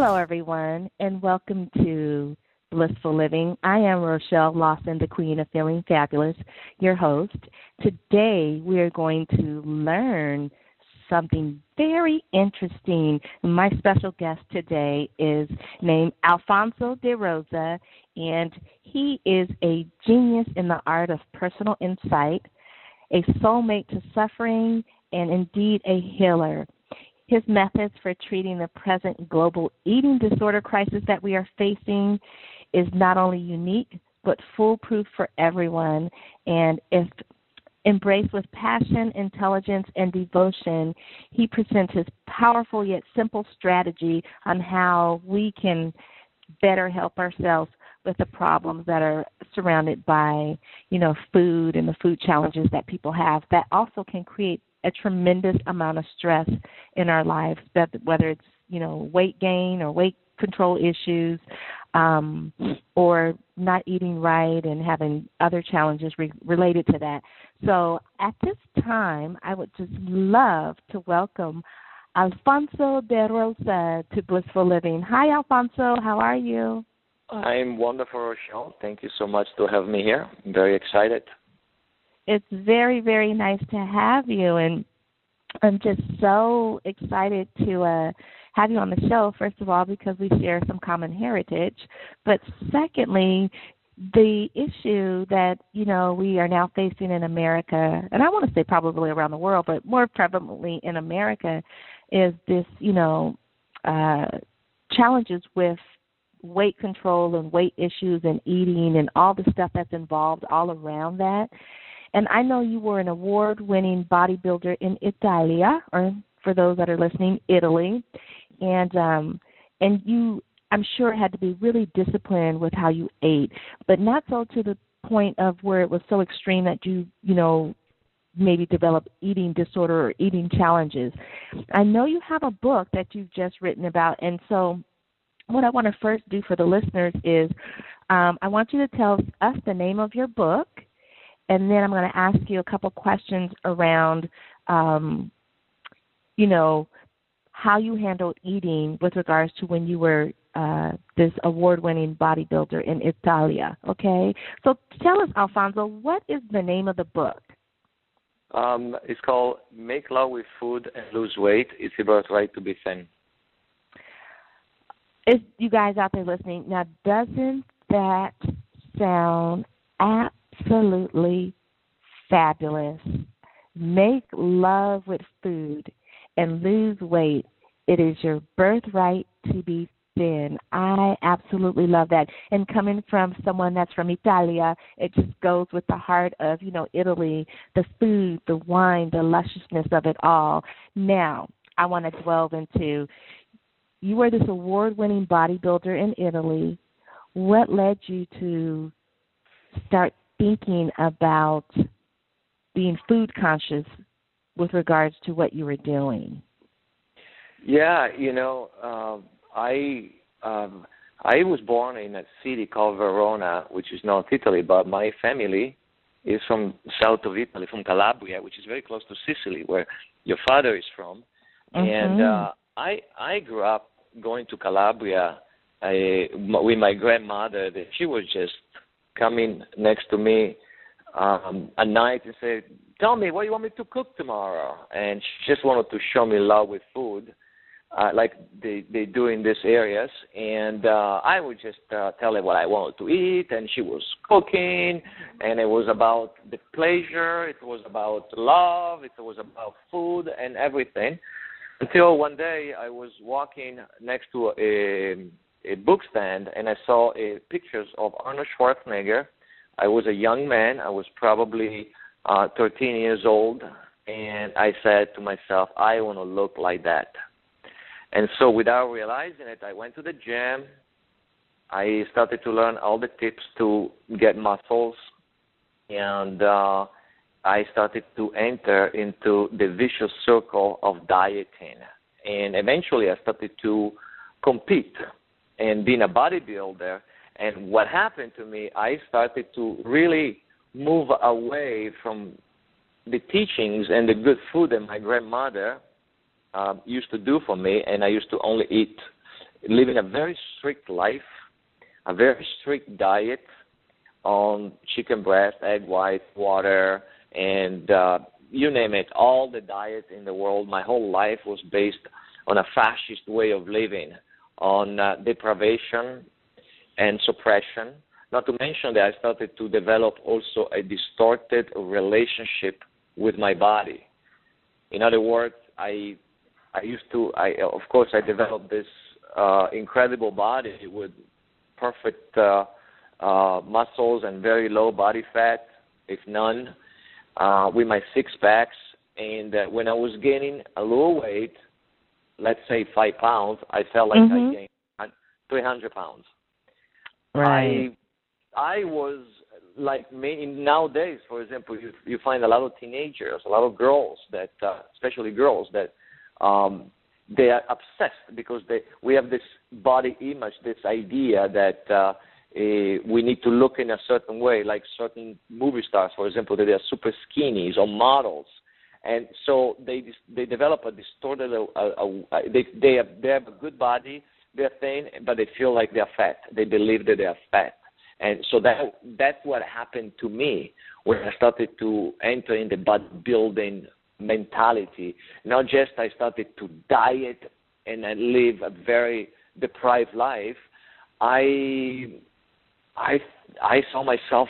Hello, everyone, and welcome to Blissful Living. I am Rochelle Lawson, the Queen of Feeling Fabulous, your host. Today, we are going to learn something very interesting. My special guest today is named Alfonso de Rosa, and he is a genius in the art of personal insight, a soulmate to suffering, and indeed a healer. His methods for treating the present global eating disorder crisis that we are facing is not only unique but foolproof for everyone. And if embraced with passion, intelligence, and devotion, he presents his powerful yet simple strategy on how we can better help ourselves with the problems that are surrounded by, you know, food and the food challenges that people have that also can create a tremendous amount of stress in our lives, whether it's, you know, weight gain or weight control issues, um, or not eating right and having other challenges re- related to that. So at this time, I would just love to welcome Alfonso de Rosa to Blissful Living. Hi, Alfonso. How are you? I'm wonderful, Rochelle. Thank you so much to have me here. I'm very excited. It's very, very nice to have you, and I'm just so excited to uh, have you on the show, first of all, because we share some common heritage, but secondly, the issue that you know we are now facing in America, and I want to say probably around the world, but more prevalently in America, is this you know uh, challenges with weight control and weight issues and eating and all the stuff that's involved all around that. And I know you were an award-winning bodybuilder in Italia, or for those that are listening, Italy, and um, and you I'm sure had to be really disciplined with how you ate, but not so to the point of where it was so extreme that you, you know, maybe develop eating disorder or eating challenges. I know you have a book that you've just written about, and so what I want to first do for the listeners is um, I want you to tell us the name of your book, and then I'm going to ask you a couple questions around, um, you know, how you handled eating with regards to when you were uh, this award-winning bodybuilder in Italia. Okay, so tell us, Alfonso, what is the name of the book? Um, it's called "Make Love with Food and Lose Weight. It's a birthright to be thin." If you guys out there listening, now doesn't that sound absolutely fabulous? Make love with food and lose weight. It is your birthright to be thin. I absolutely love that. And coming from someone that's from Italia, it just goes with the heart of, you know, Italy, the food, the wine, the lusciousness of it all. Now, I want to delve into you were this award winning bodybuilder in Italy. What led you to start thinking about being food conscious with regards to what you were doing? Yeah, you know, uh, I um, I was born in a city called Verona, which is not Italy, but my family is from south of Italy, from Calabria, which is very close to Sicily, where your father is from. Mm-hmm. And uh, I I grew up going to Calabria I, with my grandmother. She was just coming next to me um, at night and say, "Tell me what you want me to cook tomorrow," and she just wanted to show me love with food uh, like they they do in these areas, and uh, I would just uh, tell her what I wanted to eat, and she was cooking, and it was about the pleasure, it was about love, it was about food and everything. Until one day I was walking next to a a book stand and I saw a pictures of Arnold Schwarzenegger. I was a young man. I was probably uh, 13 years old, and I said to myself, I want to look like that. And so, without realizing it, I went to the gym I started to learn all the tips to get muscles, and uh, I started to enter into the vicious circle of dieting. And eventually, I started to compete and being a bodybuilder. And what happened to me, I started to really move away from the teachings and the good food that my grandmother uh, used to do for me, and I used to only eat, living a very strict life, a very strict diet on chicken breast, egg white, water, and uh, you name it, all the diets in the world. My whole life was based on a fascist way of living, on uh, deprivation and suppression. Not to mention that I started to develop also a distorted relationship with my body. In other words, I I used to I of course I developed this uh, incredible body with perfect uh, uh, muscles and very low body fat, if none, uh, with my six packs. And uh, when I was gaining a little weight, let's say five pounds, I felt like mm-hmm. I gained 300 pounds. Right. I I was like me nowadays. For example, you you find a lot of teenagers, a lot of girls that, uh, especially girls that. Um, they are obsessed because they we have this body image, this idea that uh, uh, we need to look in a certain way, like certain movie stars, for example, that they are super skinny or models, and so they they develop a distorted, a, a, a, they they have, they have a good body, they're thin, but they feel like they're fat. They believe that they are fat, and so that that's what happened to me when I started to enter in the bodybuilding mentality. Not just I started to diet and I live a very deprived life. I I I saw myself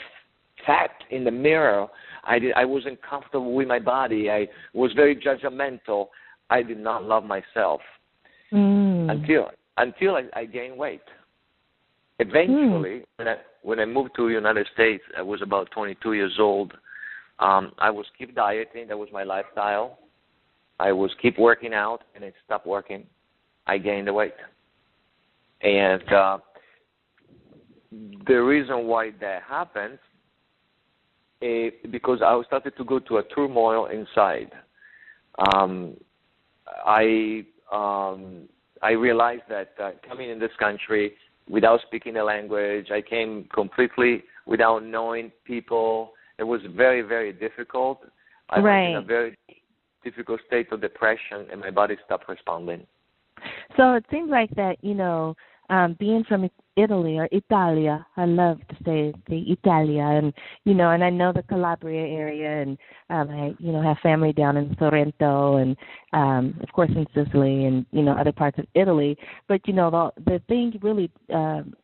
fat in the mirror. I did, I wasn't comfortable with my body. I was very judgmental. I did not love myself mm. until until I, I gained weight. Eventually, mm. when I when I moved to the United States, I was about 22 years old. Um, I was keep dieting. That was my lifestyle. I was keep working out, and it stopped working. I gained the weight, and uh, the reason why that happened is because I started to go to a turmoil inside. Um, I um, I realized that uh, coming in this country without speaking the language, I came completely without knowing people. It was very very difficult. I right. was in a very difficult state of depression, and my body stopped responding. So it seems like that you know um, being from Italy or Italia, I love to say the Italia, and you know, and I know the Calabria area, and um, I you know have family down in Sorrento, and um, of course in Sicily, and you know other parts of Italy. But you know the the thing really. Um,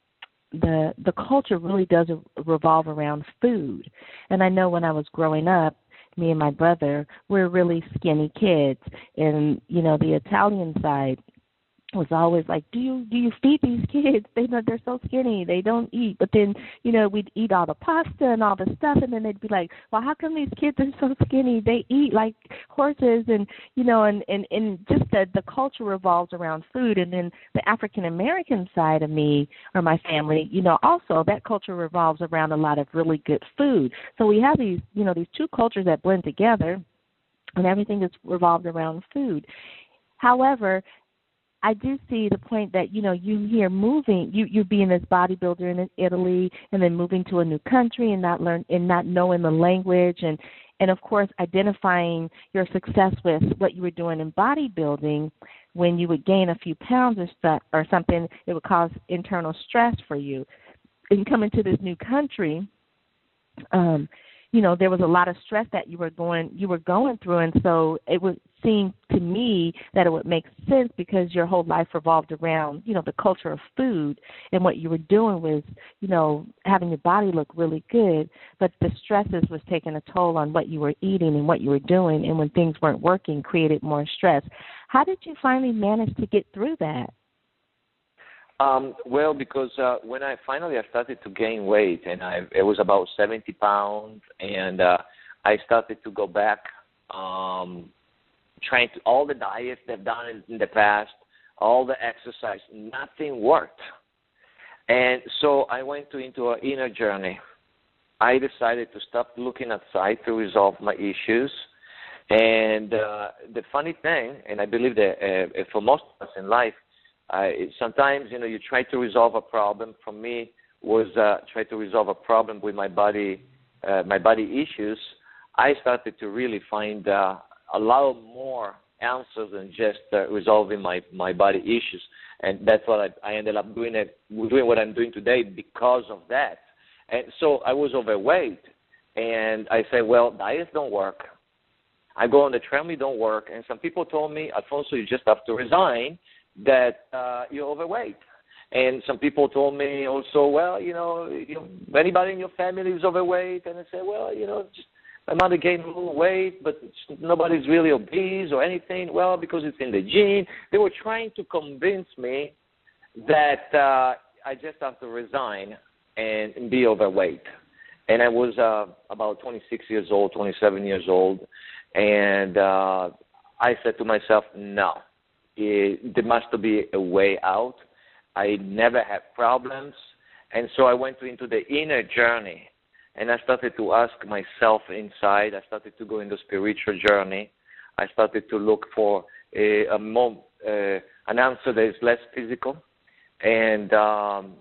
the the culture really does revolve around food and i know when i was growing up me and my brother we're really skinny kids and you know the italian side was always like, "Do you do you feed these kids? They they're so skinny, they don't eat." But then, you know, we'd eat all the pasta and all the stuff, and then they'd be like, "Well, how come these kids are so skinny? They eat like horses." And you know, and and and just the the culture revolves around food. And then the African American side of me or my family, you know, also that culture revolves around a lot of really good food. So we have these, you know, these two cultures that blend together, and everything is revolved around food. However, I do see the point that you know you here moving you you being this bodybuilder in Italy and then moving to a new country and not learn and not knowing the language and and of course identifying your success with what you were doing in bodybuilding when you would gain a few pounds or stuff or something it would cause internal stress for you. And coming to this new country um you know there was a lot of stress that you were going you were going through and so it would seem to me that it would make sense because your whole life revolved around you know the culture of food and what you were doing was you know having your body look really good. But the stresses was taking a toll on what you were eating and what you were doing. And when things weren't working created more stress. How did you finally manage to get through that? Um, well, because uh, when I finally I started to gain weight, and I it was about seventy pounds, and uh, I started to go back, um, trying to all the diets they've done in, in the past, all the exercise, nothing worked. And so I went to, into an inner journey. I decided to stop looking outside to resolve my issues. And uh, the funny thing, and I believe that uh, for most of us in life, uh, sometimes you know you try to resolve a problem. For me, was uh, try to resolve a problem with my body, uh, my body issues. I started to really find uh, a lot more answers than just uh, resolving my my body issues, and that's what I, I ended up doing it doing what I'm doing today because of that. And so I was overweight, and I said, well, diets don't work. I go on the treadmill, don't work, and some people told me, Alfonso, you just have to resign that uh, you're overweight. And some people told me also, well, you know, you anybody in your family is overweight, and I said, well, you know, just my mother gained a little weight, but nobody's really obese or anything. Well, because it's in the gene. They were trying to convince me that uh, I just have to resign and, and be overweight. And I was uh, about 26 years old, 27 years old, and uh, I said to myself, no, it, there must be a way out. I never had problems, and so I went into the inner journey and I started to ask myself inside. I started to go into spiritual journey. I started to look for a, a more uh, an answer that is less physical, and um,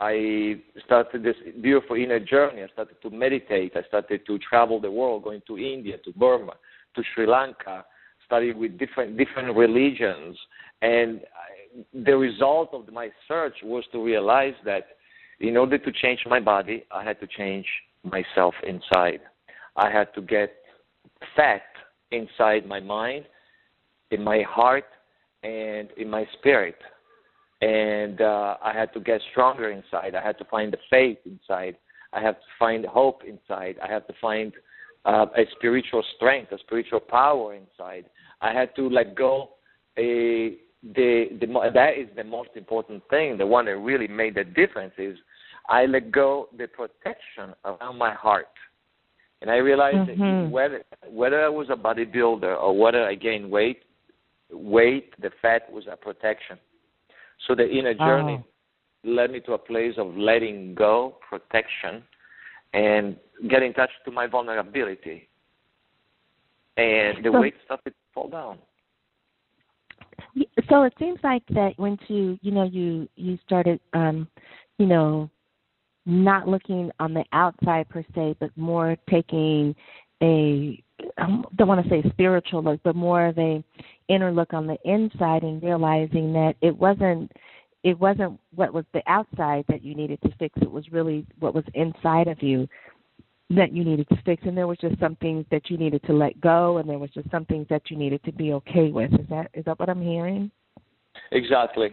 I started this beautiful inner journey. I started to meditate. I started to travel the world, going to India, to Burma, to Sri Lanka, studying with different different religions, and I, the result of my search was to realize that in order to change my body, I had to change myself inside. I had to get fat inside my mind, in my heart, and in my spirit. And uh, I had to get stronger inside. I had to find the faith inside. I had to find hope inside. I had to find uh, a spiritual strength, a spiritual power inside. I had to let go a the, the that is the most important thing. The one that really made the difference is I let go the protection around my heart. And I realized mm-hmm. that whether whether I was a bodybuilder or whether I gained weight, weight, the fat was a protection. So the inner journey oh. led me to a place of letting go, protection, and get in touch to my vulnerability. And the so, weight started to fall down. So it seems like that once you you know you you started um you know not looking on the outside per se, but more taking a I don't want to say spiritual look, but more of a inner look on the inside and realizing that it wasn't it wasn't what was the outside that you needed to fix. It was really what was inside of you that you needed to fix and there was just some things that you needed to let go and there was just some things that you needed to be okay with. Is that is that what I'm hearing? Exactly.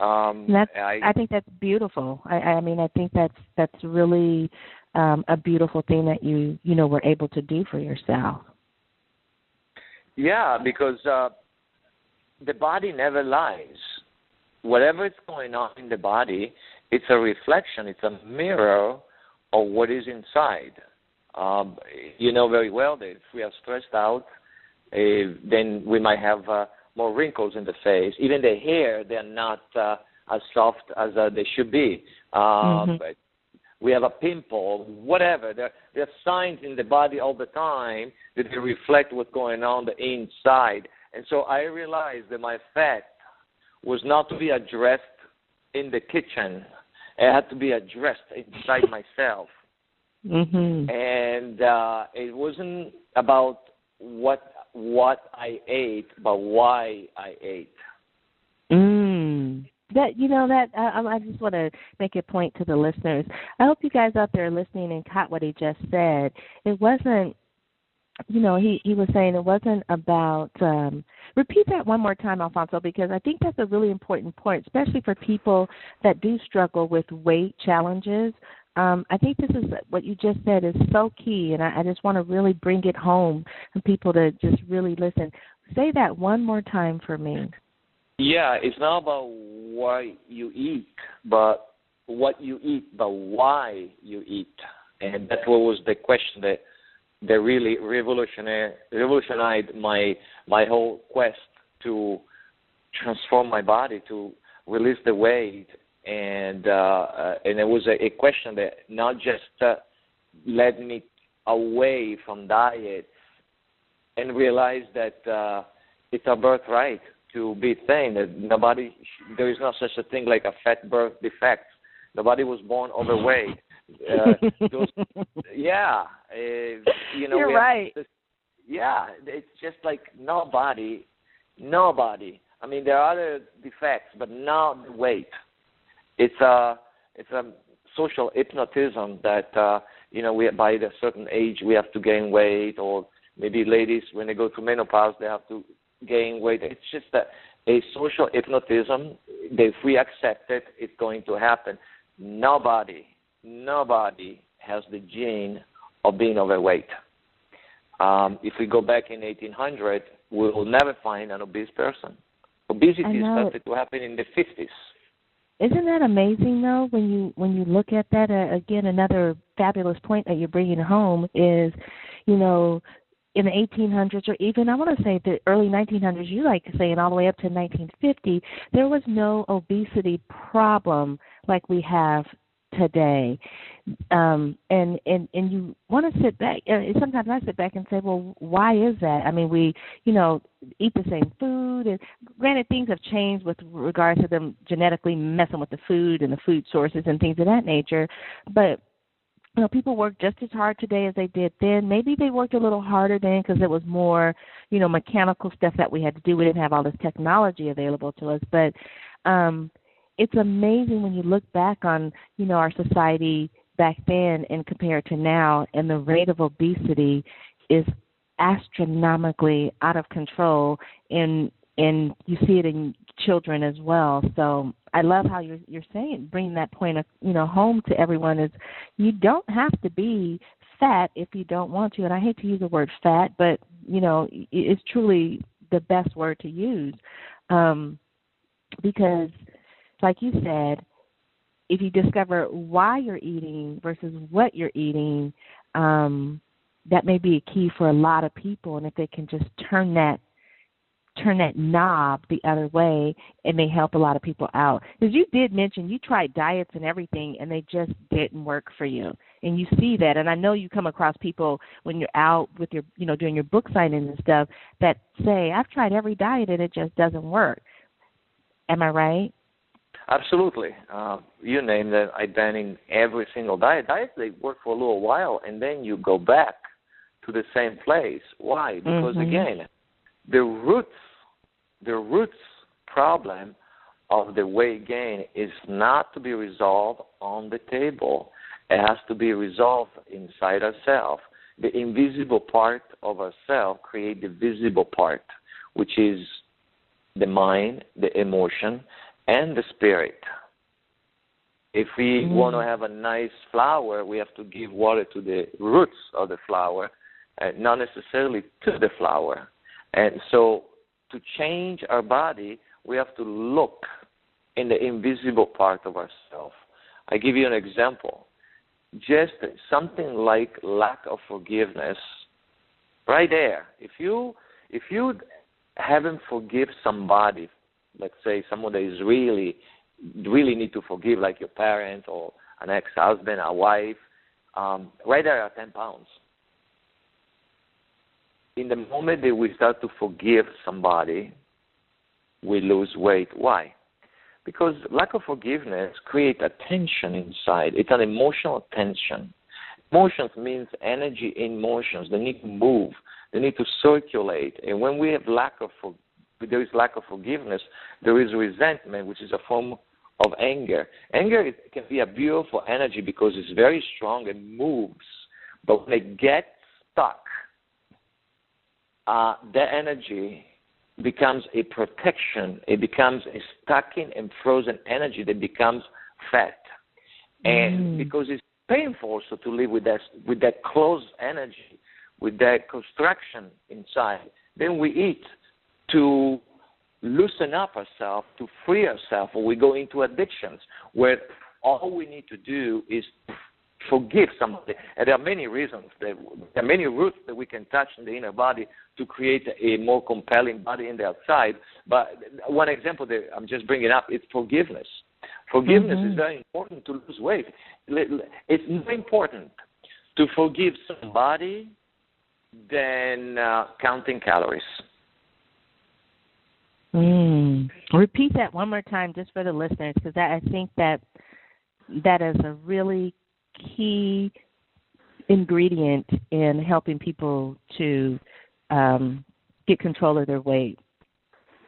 Um, that's, I, I think that's beautiful. I, I mean, I think that's that's really um, a beautiful thing that you you know were able to do for yourself. Yeah, because uh, the body never lies. Whatever is going on in the body, it's a reflection. It's a mirror of what is inside. Um, you know very well that if we are stressed out, uh, then we might have uh, more wrinkles in the face. Even the hair, they're not uh, as soft as uh, they should be. Um, mm-hmm. We have a pimple, whatever. There, there are signs in the body all the time that they reflect what's going on the inside. And so I realized that my fat was not to be addressed in the kitchen. It had to be addressed inside myself. Mm-hmm. And uh, it wasn't about what what I ate, but why I ate. Mm. That you know that I, I just want to make a point to the listeners. I hope you guys out there listening and caught what he just said. It wasn't, you know, he he was saying it wasn't about. um Repeat that one more time, Alfonso, because I think that's a really important point, especially for people that do struggle with weight challenges um, I think this is what you just said is so key, and I, I just want to really bring it home for people to just really listen. Say that one more time for me. Yeah, it's not about what you eat, but what you eat, but why you eat, and that was the question that that really revolutionized revolutionized my my whole quest to transform my body, to release the weight, and uh, uh, and it was a, a question that not just uh, led me away from diet and realized that uh, it's a birthright to be thin. That nobody, there is no such a thing like a fat birth defect. Nobody was born overweight. Uh, those, yeah, uh, you know. You're right. Have, yeah, it's just like nobody, nobody. I mean, there are other defects, but not weight. It's a it's a social hypnotism that uh, you know we by a certain age we have to gain weight, or maybe ladies when they go to menopause they have to gain weight. It's just a, a social hypnotism that if we accept it, it's going to happen. Nobody, nobody has the gene of being overweight. Um, if we go back in 1800, we will never find an obese person. Obesity started to happen in the 50s. Isn't that amazing though? When you when you look at that uh, again, another fabulous point that you're bringing home is, you know, in the 1800s or even I want to say the early 1900s, you like saying all the way up to 1950, there was no obesity problem like we have today. Um and and and you want to sit back and sometimes i sit back and say well why is that? I mean we you know eat the same food and granted things have changed with regards to them genetically messing with the food and the food sources and things of that nature. But you know people work just as hard today as they did then. Maybe they worked a little harder then because it was more you know mechanical stuff that we had to do. We didn't have all this technology available to us. But um it's amazing when you look back on you know our society back then and compare it to now and the rate of obesity is astronomically out of control and and you see it in children as well. So i love how you're you're saying bringing that point of you know home to everyone is you don't have to be fat if you don't want to and i hate to use the word fat but you know it's truly the best word to use um because like you said, if you discover why you're eating versus what you're eating, um, that may be a key for a lot of people. And if they can just turn that turn that knob the other way, it may help a lot of people out. Because you did mention you tried diets and everything, and they just didn't work for you. And you see that, and I know you come across people when you're out with your, you know, doing your book signing and stuff that say, "I've tried every diet and it just doesn't work." Am I right? Absolutely. Uh, you name that. I banning every single diet. Diets they work for a little while, and then you go back to the same place. Why? Because mm-hmm. again, the roots, the roots problem of the weight gain is not to be resolved on the table. It has to be resolved inside ourselves. The invisible part of ourselves create the visible part, which is the mind, the emotion, and the spirit. If we mm. want to have a nice flower, we have to give water to the roots of the flower, and not necessarily to the flower. And so, to change our body, we have to look in the invisible part of ourselves. I give you an example. Just something like lack of forgiveness, right there. If you if you haven't forgive somebody let's say someone that is really really need to forgive, like your parents or an ex-husband, a wife, um, right there at 10 pounds. In the moment that we start to forgive somebody, we lose weight. Why? Because lack of forgiveness creates a tension inside. It's an emotional tension. Emotions means energy in motions. They need to move. They need to circulate. And when we have lack of forgiveness, there is lack of forgiveness, there is resentment, which is a form of anger. Anger can be a beautiful energy because it's very strong and moves, but when it gets stuck, uh, that energy becomes a protection. It becomes a stucking and frozen energy that becomes fat, and mm. because it's painful so to live with that with that closed energy, with that construction inside, then we eat to loosen up ourselves, to free ourselves, or we go into addictions where all we need to do is forgive somebody. And there are many reasons, that, there are many roots that we can touch in the inner body to create a more compelling body in the outside. But one example that I'm just bringing up is forgiveness. Forgiveness mm-hmm. is very important to lose weight. It's more important to forgive somebody than uh, counting calories. Mm. Repeat that one more time, just for the listeners, because I think that that is a really key ingredient in helping people to um, get control of their weight.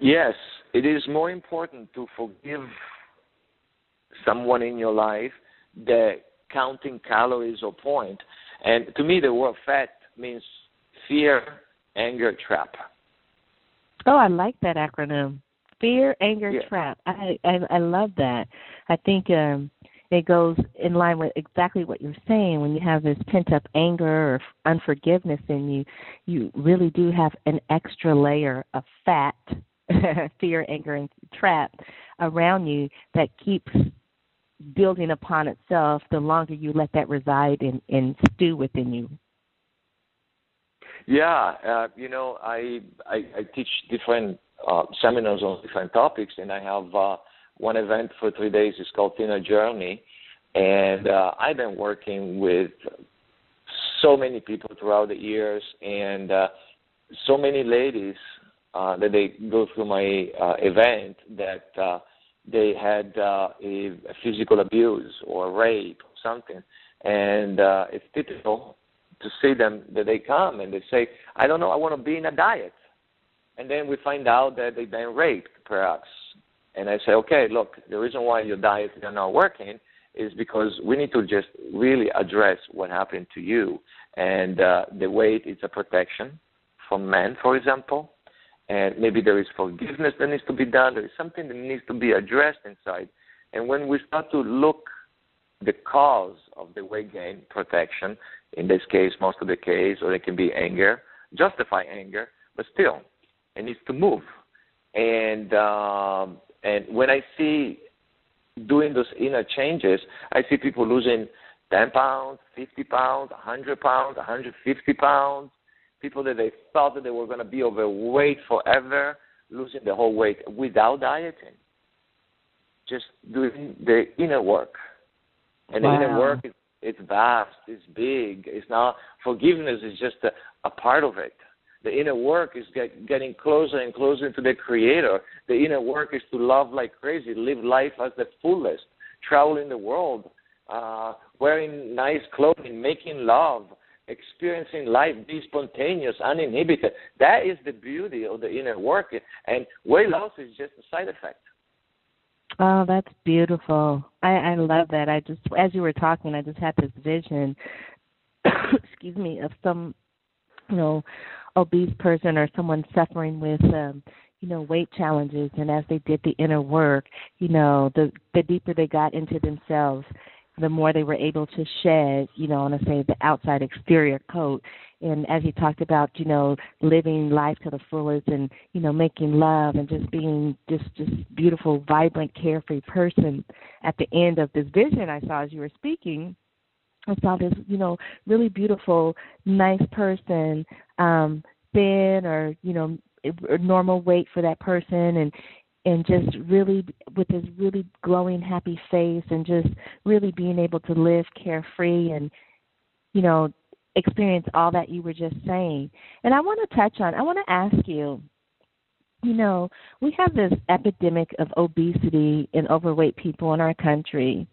Yes, it is more important to forgive someone in your life than counting calories or point. And to me, the word fat means fear, anger, trap. Oh, I like that acronym. Fear, anger, yeah. trap. I, I I love that. I think um it goes in line with exactly what you're saying. When you have this pent up anger or unforgiveness in you, you really do have an extra layer of fat, fear, anger, and trap around you that keeps building upon itself the longer you let that reside and, and stew within you. Yeah, uh, you know, I, I I teach different uh, seminars on different topics, and I have uh, one event for three days. It's called Thinner Journey, and uh, I've been working with so many people throughout the years, and uh, so many ladies uh, that they go through my uh, event that uh, they had uh, a, a physical abuse or rape or something, and uh, it's typical to see them that they come and they say, I don't know, I want to be in a diet. And then we find out that they've been raped, perhaps. And I say, okay, look, the reason why your diet is not working is because we need to just really address what happened to you. And uh, the weight is a protection from men, for example. And maybe there is forgiveness that needs to be done. There is something that needs to be addressed inside. And when we start to look the cause of the weight gain protection, in this case, most of the case, or it can be anger, justify anger, but still, it needs to move. And um, and when I see doing those inner changes, I see people losing 10 pounds, 50 pounds, 100 pounds, 150 pounds. People that they thought that they were going to be overweight forever, losing the whole weight without dieting. Just doing the inner work. And wow. the inner work is it's vast, it's big. It's not forgiveness is just a, a part of it. The inner work is get, getting closer and closer to the Creator. The inner work is to love like crazy, live life as the fullest, traveling the world, uh, wearing nice clothing, making love, experiencing life, be spontaneous, uninhibited. That is the beauty of the inner work. And weight loss is just a side effect. Oh, that's beautiful. I, I love that. I just, as you were talking, I just had this vision, excuse me, of some, you know, obese person or someone suffering with, um, you know, weight challenges, and as they did the inner work, you know, the the deeper they got into themselves, the more they were able to shed, you know, I say the outside exterior coat. And as you talked about, you know, living life to the fullest and, you know, making love and just being just just beautiful, vibrant, carefree person. At the end of this vision I saw as you were speaking, I saw this, you know, really beautiful, nice person, um, thin or, you know, normal weight for that person and and just really with his really glowing happy face and just really being able to live carefree and you know experience all that you were just saying. And i want to touch on i want to ask you you know we have this epidemic of obesity and overweight people in our country.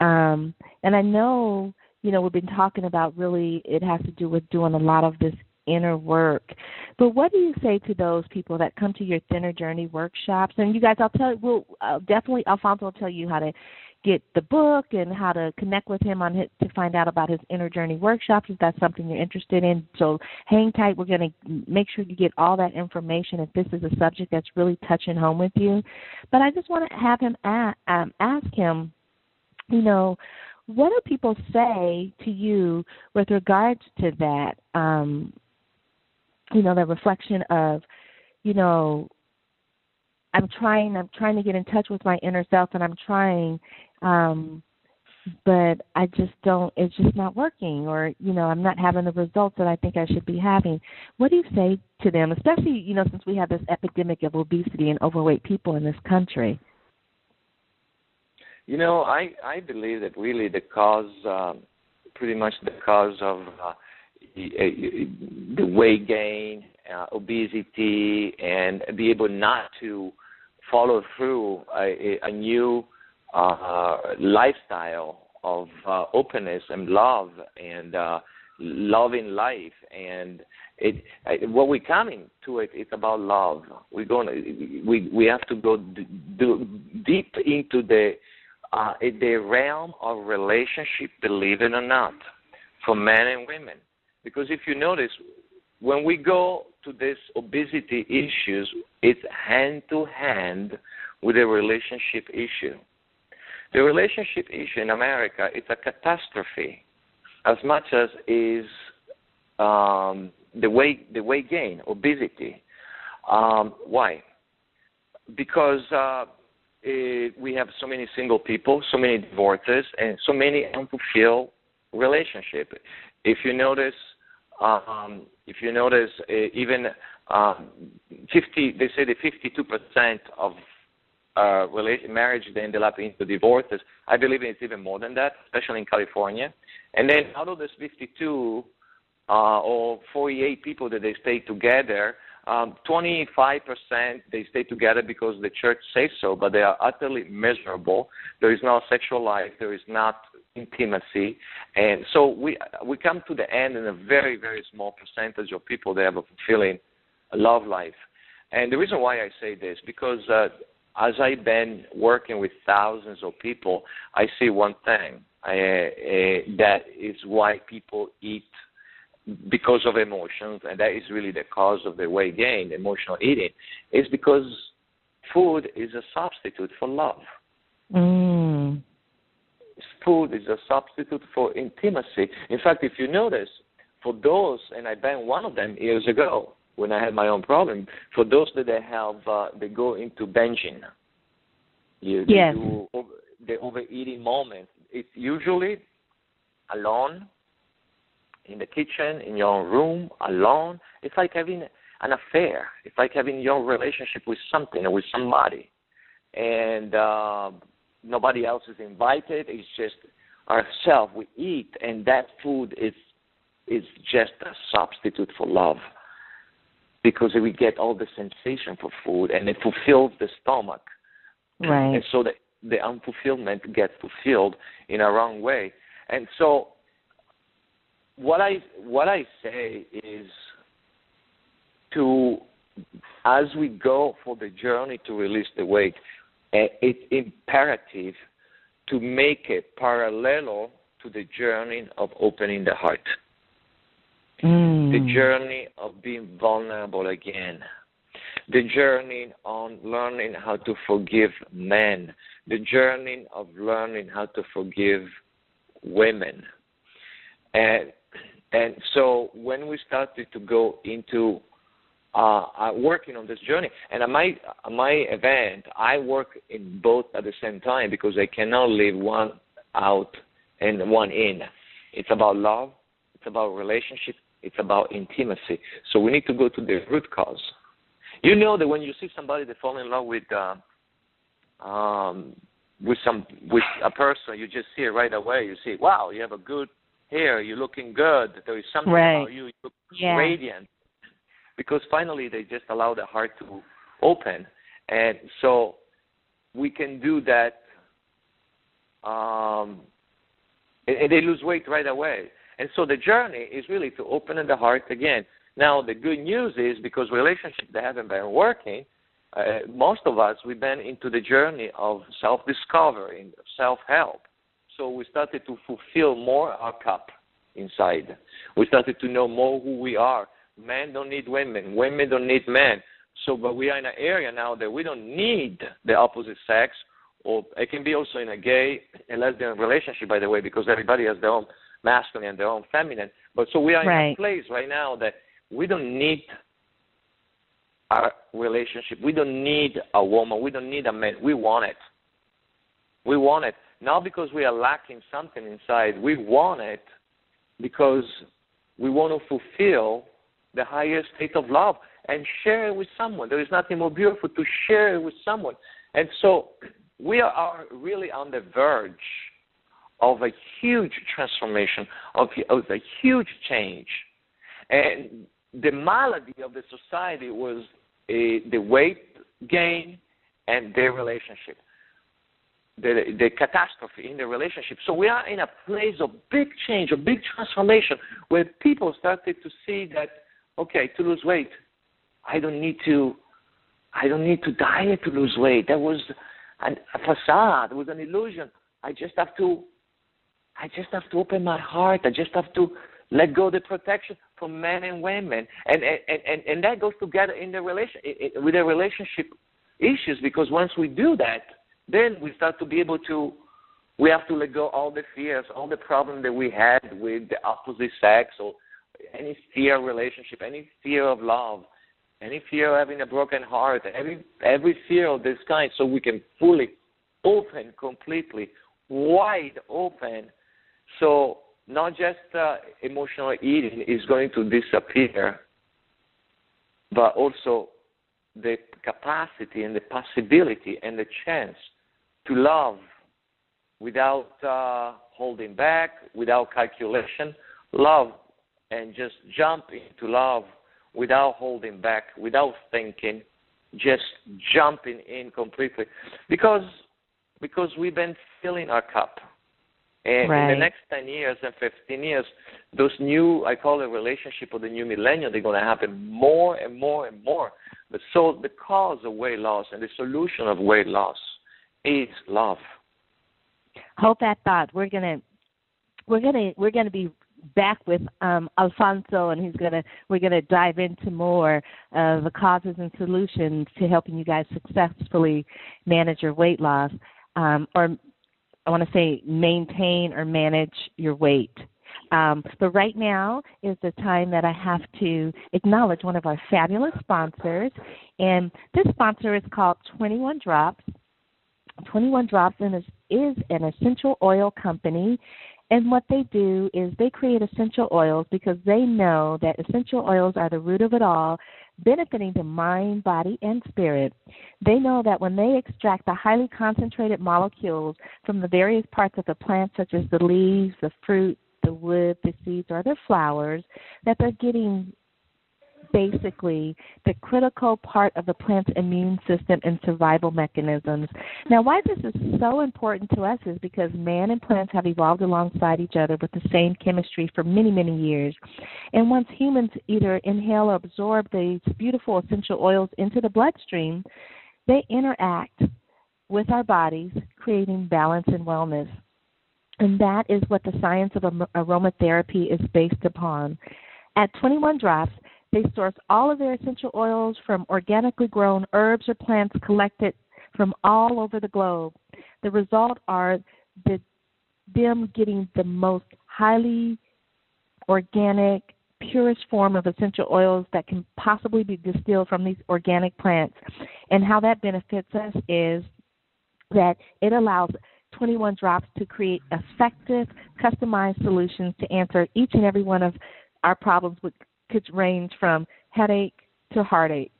Um and i know you know we've been talking about really it has to do with doing a lot of this inner work. But what do you say to those people that come to your Thinner Journey workshops? And you guys, I'll tell you, we'll uh, definitely Alfonso will tell you how to get the book and how to connect with him on his, to find out about his Inner Journey workshops if that's something you're interested in. So hang tight. We're going to make sure you get all that information if this is a subject that's really touching home with you. But I just want to have him at, um, ask him, you know, what do people say to you with regards to that? Um, you know, the reflection of, you know, I'm trying I'm trying to get in touch with my inner self and I'm trying um but I just don't it's just not working or you know I'm not having the results that I think I should be having. What do you say to them especially you know since we have this epidemic of obesity and overweight people in this country? You know, I I believe that really the cause, um, pretty much the cause of uh, the weight gain, uh, obesity, and be able not to follow through a, a new uh, lifestyle of uh, openness and love and uh, loving life. And it what we're coming to it it's about love. We're to we we have to go d- d- deep into the uh, the realm of relationship believe it or not for men and women because if you notice when we go to this obesity issues it's hand to hand with a relationship issue the relationship issue in america it's a catastrophe as much as is um, the weight the weight gain, obesity. Um, why? Because uh, it, we have so many single people, so many divorces, and so many unfulfilled relationships. If you notice, um, if you notice, uh, even um, 50, they say that 52 percent of uh, relation, marriage they ended up into divorces. I believe it's even more than that, especially in California. And then out of this 52 uh, or 48 people that they stay together, um, 25% they stay together because the church says so, but they are utterly miserable. There is no sexual life. There is not intimacy, and so we we come to the end in a very very small percentage of people that have a fulfilling love life. And the reason why I say this because uh, as I've been working with thousands of people, I see one thing uh, uh, that is why people eat because of emotions, and that is really the cause of the weight gain, emotional eating, is because food is a substitute for love. Mm. Food is a substitute for intimacy. In fact, if you notice, for those, and I've been one of them years ago, when I had my own problem. For those that they have, uh, they go into binging. You, yes. do over, the overeating moment. It's usually alone in the kitchen, in your own room, alone. It's like having an affair. It's like having your relationship with something or with somebody, and uh, nobody else is invited. It's just ourselves. We eat, and that food is is just a substitute for love because we get all the sensation for food and it fulfills the stomach. Right. And so the the unfulfillment gets fulfilled in a wrong way. And so what I what I say is to as we go for the journey to release the weight, eh, it's imperative to make it parallel to the journey of opening the heart. Mm. The journey of being vulnerable again. The journey on learning how to forgive men. The journey of learning how to forgive women. And and so when we started to go into uh, uh, working on this journey, and at my at my event, I work in both at the same time because I cannot leave one out and one in. It's about love. It's about relationship. It's about intimacy. So we need to go to the root cause. You know that when you see somebody that fall in love with uh, um, with some with a person, you just see it right away. You see, wow, you have a good hair. You're looking good. There is something right. about you. You look yeah. radiant. Because finally, they just allow the heart to open, and so we can do that. Um, and, and they lose weight right away. And so the journey is really to open the heart again. Now the good news is because relationships that haven't been working, uh, most of us we've been into the journey of self-discovery, self-help. So we started to fulfill more our cup inside. We started to know more who we are. Men don't need women. Women don't need men. So, but we are in an area now that we don't need the opposite sex, or it can be also in a gay and lesbian relationship, by the way, because everybody has their own masculine and their own feminine. But so we are right. in a place right now that we don't need our relationship. We don't need a woman. We don't need a man. We want it. We want it. Not because we are lacking something inside. We want it because we want to fulfill the highest state of love and share it with someone. There is nothing more beautiful to share it with someone. And so we are really on the verge of a huge transformation, of, of a huge change. And the malady of the society was uh, the weight gain and their relationship, the, the catastrophe in the relationship. So we are in a place of big change, of big transformation, where people started to see that, okay, to lose weight, I don't need to, I don't need to diet to lose weight. That was an, a facade. It was an illusion. I just have to, I just have to open my heart. I just have to let go the protection from men and women, and and and, and that goes together in the relation with the relationship issues because once we do that, then we start to be able to. We have to let go all the fears, all the problems that we had with the opposite sex, or any fear of relationship, any fear of love, any fear of having a broken heart, every every fear of this kind, so we can fully open completely, wide open. So not just uh, emotional eating is going to disappear, but also the capacity and the possibility and the chance to love without uh, holding back, without calculation, love and just jump into love without holding back, without thinking, just jumping in completely, because because we've been filling our cup and right. in the next 10 years and 15 years, those new, I call it relationship of the new millennium, they're going to happen more and more and more. But so the cause of weight loss and the solution of weight loss is love. Hold that thought. We're gonna we're gonna we're gonna be back with um, Alfonso, and he's gonna we're gonna dive into more of the causes and solutions to helping you guys successfully manage your weight loss, um, or I want to say maintain or manage your weight. Um, but right now is the time that I have to acknowledge one of our fabulous sponsors, and this sponsor is called 21 Drops. 21 Drops is, is an essential oil company, and what they do is they create essential oils because they know that essential oils are the root of it all, benefiting the mind, body, and spirit. They know that when they extract the highly concentrated molecules from the various parts of the plant, such as the leaves, the fruit, the wood, the seeds, or the flowers, that they're getting basically the critical part of the plant's immune system and survival mechanisms. Now, why this is so important to us is because man and plants have evolved alongside each other with the same chemistry for many, many years. And once humans either inhale or absorb these beautiful essential oils into the bloodstream, they interact with our bodies, creating balance and wellness. And that is what the science of aromatherapy is based upon. At 21 Drops, they source all of their essential oils from organically grown herbs or plants collected from all over the globe. The result are the, them getting the most highly organic, purest form of essential oils that can possibly be distilled from these organic plants. And how that benefits us is that it allows 21 drops to create effective, customized solutions to answer each and every one of our problems with could range from headache to heartache.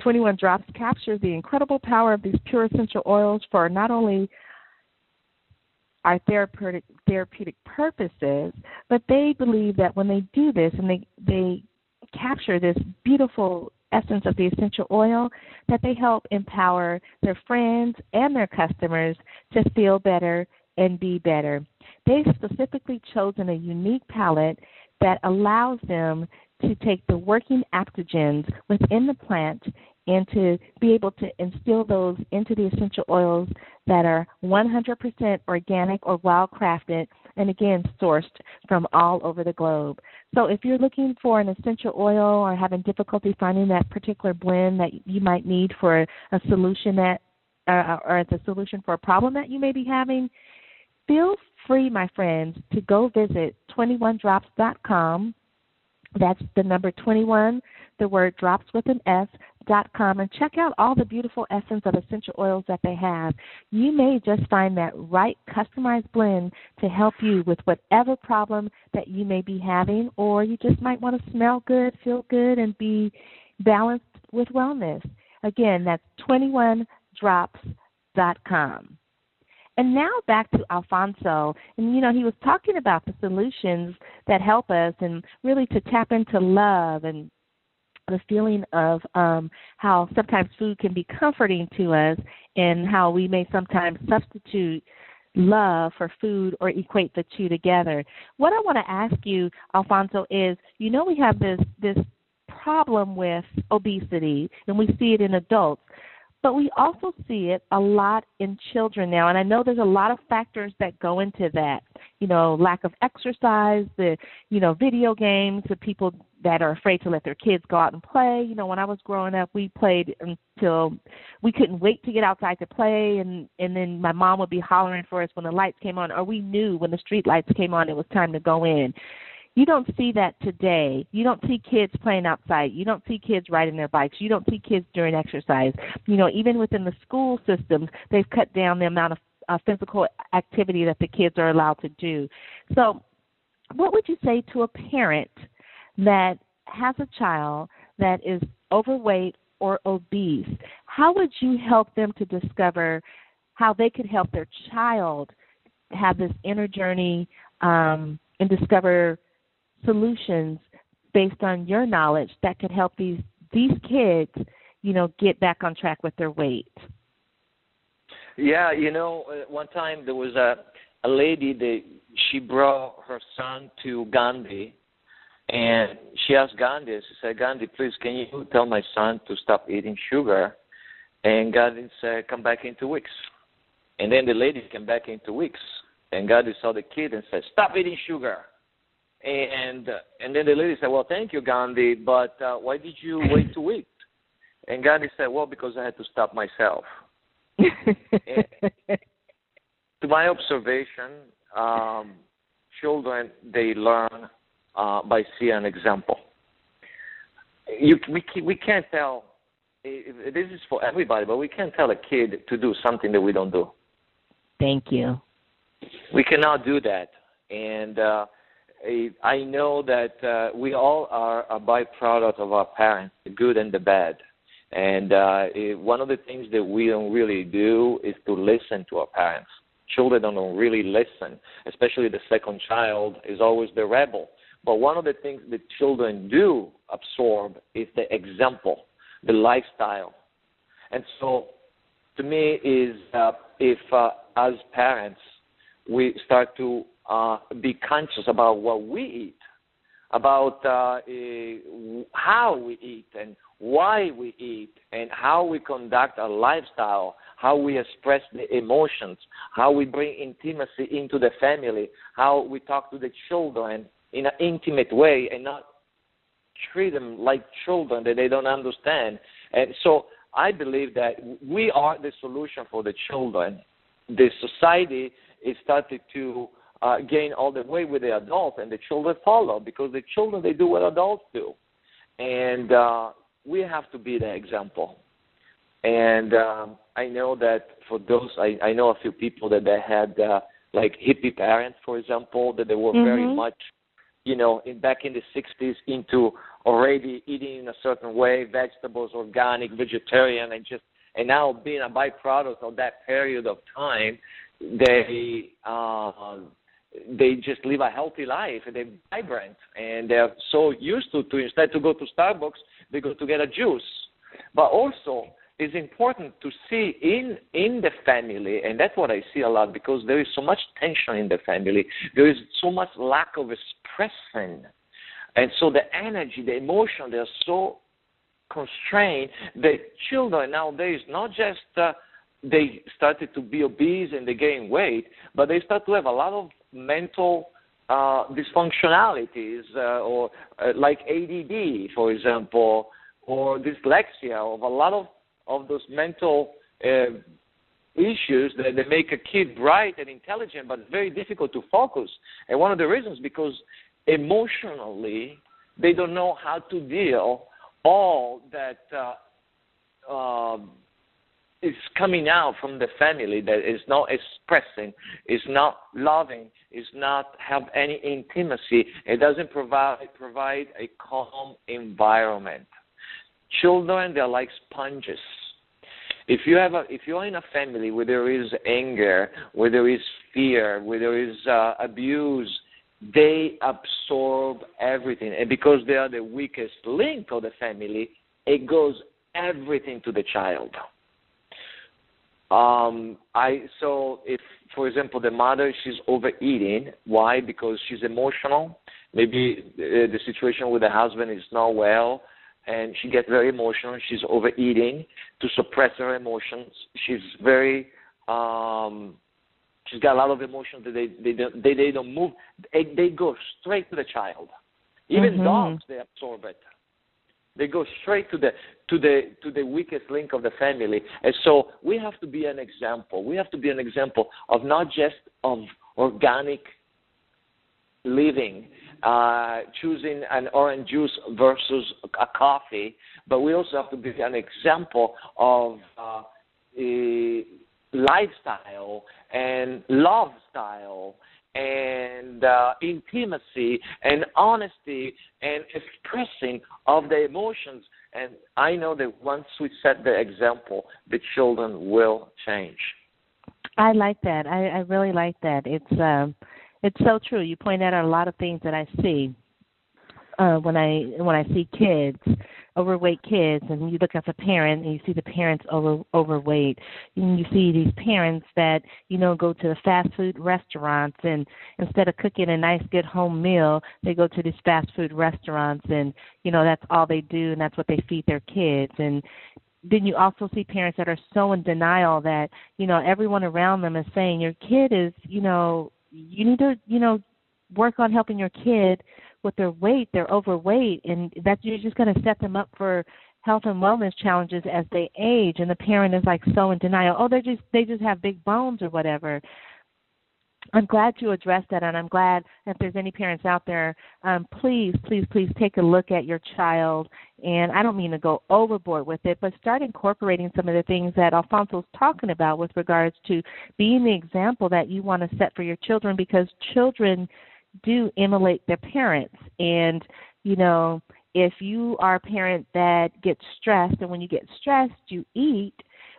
21 Drops captures the incredible power of these pure essential oils for not only our therapeutic therapeutic purposes, but they believe that when they do this and they they capture this beautiful essence of the essential oil, that they help empower their friends and their customers to feel better and be better. They've specifically chosen a unique palette that allows them to take the working adaptogens within the plant and to be able to instill those into the essential oils that are 100% organic or wild crafted and again sourced from all over the globe. So if you're looking for an essential oil or having difficulty finding that particular blend that you might need for a solution that uh, or as a solution for a problem that you may be having, feel free, my friends, to go visit 21drops.com that's the number 21, the word drops with an S, dot com and check out all the beautiful essence of essential oils that they have. You may just find that right customized blend to help you with whatever problem that you may be having, or you just might want to smell good, feel good, and be balanced with wellness. Again, that's 21drops.com com. And now back to Alfonso. And, you know, he was talking about the solutions that help us and really to tap into love and the feeling of um, how sometimes food can be comforting to us and how we may sometimes substitute love for food or equate the two together. What I want to ask you, Alfonso, is you know we have this this problem with obesity and we see it in adults. But we also see it a lot in children now, and I know there's a lot of factors that go into that. You know, lack of exercise, the you know video games, the people that are afraid to let their kids go out and play. You know, when I was growing up, we played until we couldn't wait to get outside to play, and and then my mom would be hollering for us when the lights came on, or we knew when the street lights came on it was time to go in. You don't see that today. You don't see kids playing outside. You don't see kids riding their bikes. You don't see kids doing exercise. You know, even within the school systems, they've cut down the amount of uh, physical activity that the kids are allowed to do. So, what would you say to a parent that has a child that is overweight or obese? How would you help them to discover how they could help their child have this inner journey um, and discover solutions based on your knowledge that could help these these kids, you know, get back on track with their weight? Yeah, you know, uh, one time there was a a lady that she brought her son to Gandhi, and she asked Gandhi, she said, Gandhi, please, can you tell my son to stop eating sugar? And Gandhi said, come back in two weeks. And then the lady came back in two weeks, and Gandhi saw the kid and said, stop eating sugar. And uh, and then the lady said, "Well, thank you, Gandhi, but uh, why did you wait two weeks?" And Gandhi said, "Well, because I had to stop myself." to my observation, um, children they learn uh, by seeing an example. You, we we can't tell. This is for everybody, but we can't tell a kid to do something that we don't do. Thank you. We cannot do that, and uh, I know that uh, we all are a byproduct of our parents, the good and the bad. And uh, it, one of the things that we don't really do is to listen to our parents. Children don't really listen, especially the second child is always the rebel. But one of the things that children do absorb is the example, the lifestyle. And so, to me, is uh, if uh, as parents we start to uh, be conscious about what we eat, about uh, uh, how we eat and why we eat, and how we conduct our lifestyle, how we express the emotions, how we bring intimacy into the family, how we talk to the children in an intimate way and not treat them like children that they don't understand. And so I believe that we are the solution for the children. The society is starting to uh, gain all the way with the adults, and the children follow because the children they do what adults do, and uh, we have to be the example. And um, I know that for those, I, I know a few people that they had uh, like hippie parents, for example, that they were mm-hmm. very much, you know, in, back in the '60s into already eating in a certain way, vegetables, organic, vegetarian, and just and now being a byproduct of that period of time, they uh, they just live a healthy life and they're vibrant and they're so used to, to instead to go to Starbucks, they go to get a juice. But also, it's important to see in in the family, and that's what I see a lot because there is so much tension in the family. There is so much lack of expression, and so the energy, the emotion, they're so constrained. The children nowadays not just uh, they started to be obese and they gain weight, but they start to have a lot of mental uh, dysfunctionalities uh, or uh, like ADD, for example, or dyslexia, of a lot of, of those mental uh, issues that, that make a kid bright and intelligent, but very difficult to focus. And one of the reasons because emotionally they don't know how to deal all that uh, uh, is coming out from the family that is not expressing, is not loving, is not have any intimacy. It doesn't provide provide a calm environment. Children they're like sponges. If you have a, if you are in a family where there is anger, where there is fear, where there is uh, abuse, they absorb everything, and because they are the weakest link of the family, it goes everything to the child. Um, I so if, for example, the mother she's overeating, why? Because she's emotional. Maybe the, the situation with the husband is not well, and she gets very emotional. She's overeating to suppress her emotions. She's very um, she's got a lot of emotions that they they don't they, they don't move. They, they go straight to the child. Even mm-hmm. dogs they absorb it. They go straight to the to the to the weakest link of the family. And so we have to be an example. We have to be an example of not just of organic living, uh, choosing an orange juice versus a coffee, but we also have to be an example of uh, lifestyle and love style and uh, intimacy and honesty and expressing of the emotions. And I know that once we set the example, the children will change. I like that. I, I really like that. It's um, it's so true. You point out a lot of things that I see uh, when I when I see kids overweight kids and you look as a parent and you see the parents over overweight and you see these parents that you know go to the fast food restaurants and instead of cooking a nice good home meal they go to these fast food restaurants and you know that's all they do and that's what they feed their kids. And then you also see parents that are so in denial that you know everyone around them is saying your kid is you know you need to you know work on helping your kid with their weight, they're overweight, and that you're just going to set them up for health and wellness challenges as they age. And the parent is like so in denial. Oh, they just they just have big bones or whatever. I'm glad you addressed that, and I'm glad if there's any parents out there, um, please, please, please take a look at your child. And I don't mean to go overboard with it, but start incorporating some of the things that Alfonso's talking about with regards to being the example that you want to set for your children, because children do emulate their parents. And you know if you are a parent that gets stressed and when you get stressed you eat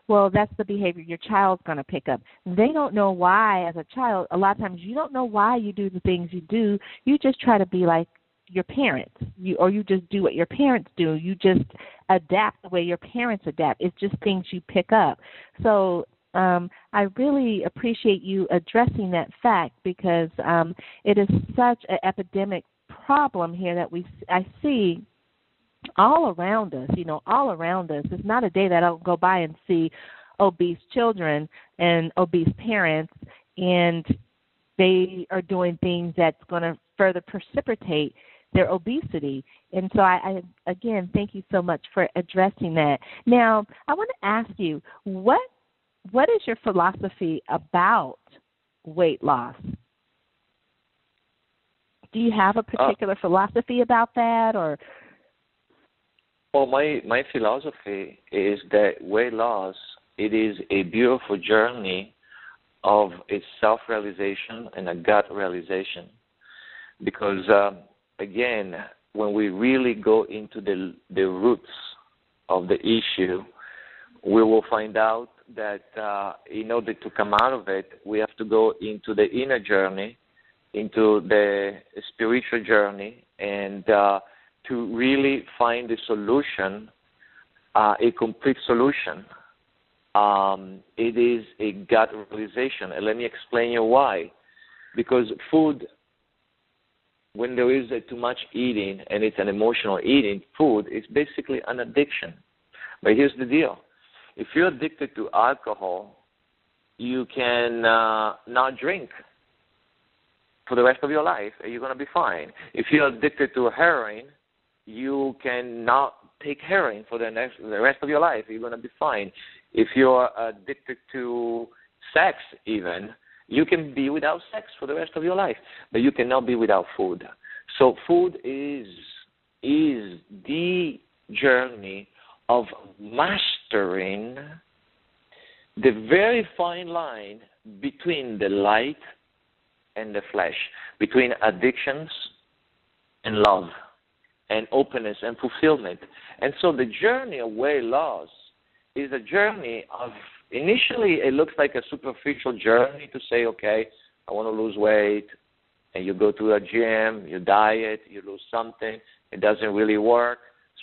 well that's the behavior your child's going to pick up. They don't know why as a child a lot of times you don't know why you do the things you do. You just try to be like your parents. You or you just do what your parents do. You just adapt the way your parents adapt. It's just things you pick up. So um, I really appreciate you addressing that fact because um, it is such an epidemic problem here that we I see all around us. You know, all around us. It's not a day that I don't go by and see obese children and obese parents, and they are doing things that's going to further precipitate their obesity. And so I, I again thank you so much for addressing that. Now, I want to ask you, what what is your philosophy about weight loss? Do you have a uh, particular uh, philosophy about that, or? Well, my my philosophy is that weight loss it is a beautiful journey of a self-realization and a God realization, because uh, again, when we really go into the the roots of the issue, we will find out that uh, in order to come out of it, we have to go into the inner journey, into the spiritual journey, and uh, to really find a solution, uh, a complete solution. Um, it is a God realization, and let me explain you why. Because food, when there is too much eating and it's an emotional eating, food is basically an addiction. But here's the deal if you're addicted to alcohol, you can uh, not drink for the rest of your life, and you're going to be fine. If you're addicted to heroin, you can not take heroin for the next the rest of your life. You're going to be fine. If you're addicted to sex, even you can be without sex for the rest of your life, but you cannot be without food. So food is is the journey of mastering the very fine line between the light and the flesh, between addictions and love, and openness and fulfillment. And so the journey of weight loss is a journey of initially it looks like a superficial journey to say, okay, I want to lose weight, and you go to a gym, you diet, you lose something, it doesn't really work.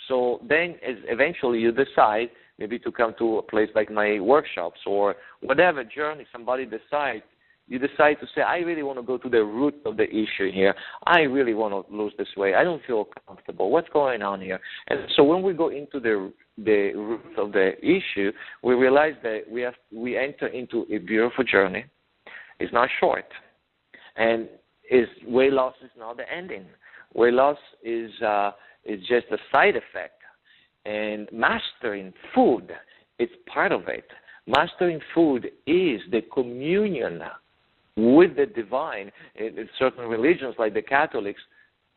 So then eventually you decide maybe to come to a place like my workshops or whatever journey somebody decides you decide to say, I really want to go to the root of the issue here. I really want to lose this weight. I don't feel comfortable. What's going on here? And so when we go into the the root of the issue, we realize that we have we enter into a beautiful journey. It's not short, and is weight loss is not the ending. Weight loss is uh, is just a side effect, and mastering food is part of it. Mastering food is the communion with the divine. In, in certain religions, like the Catholics,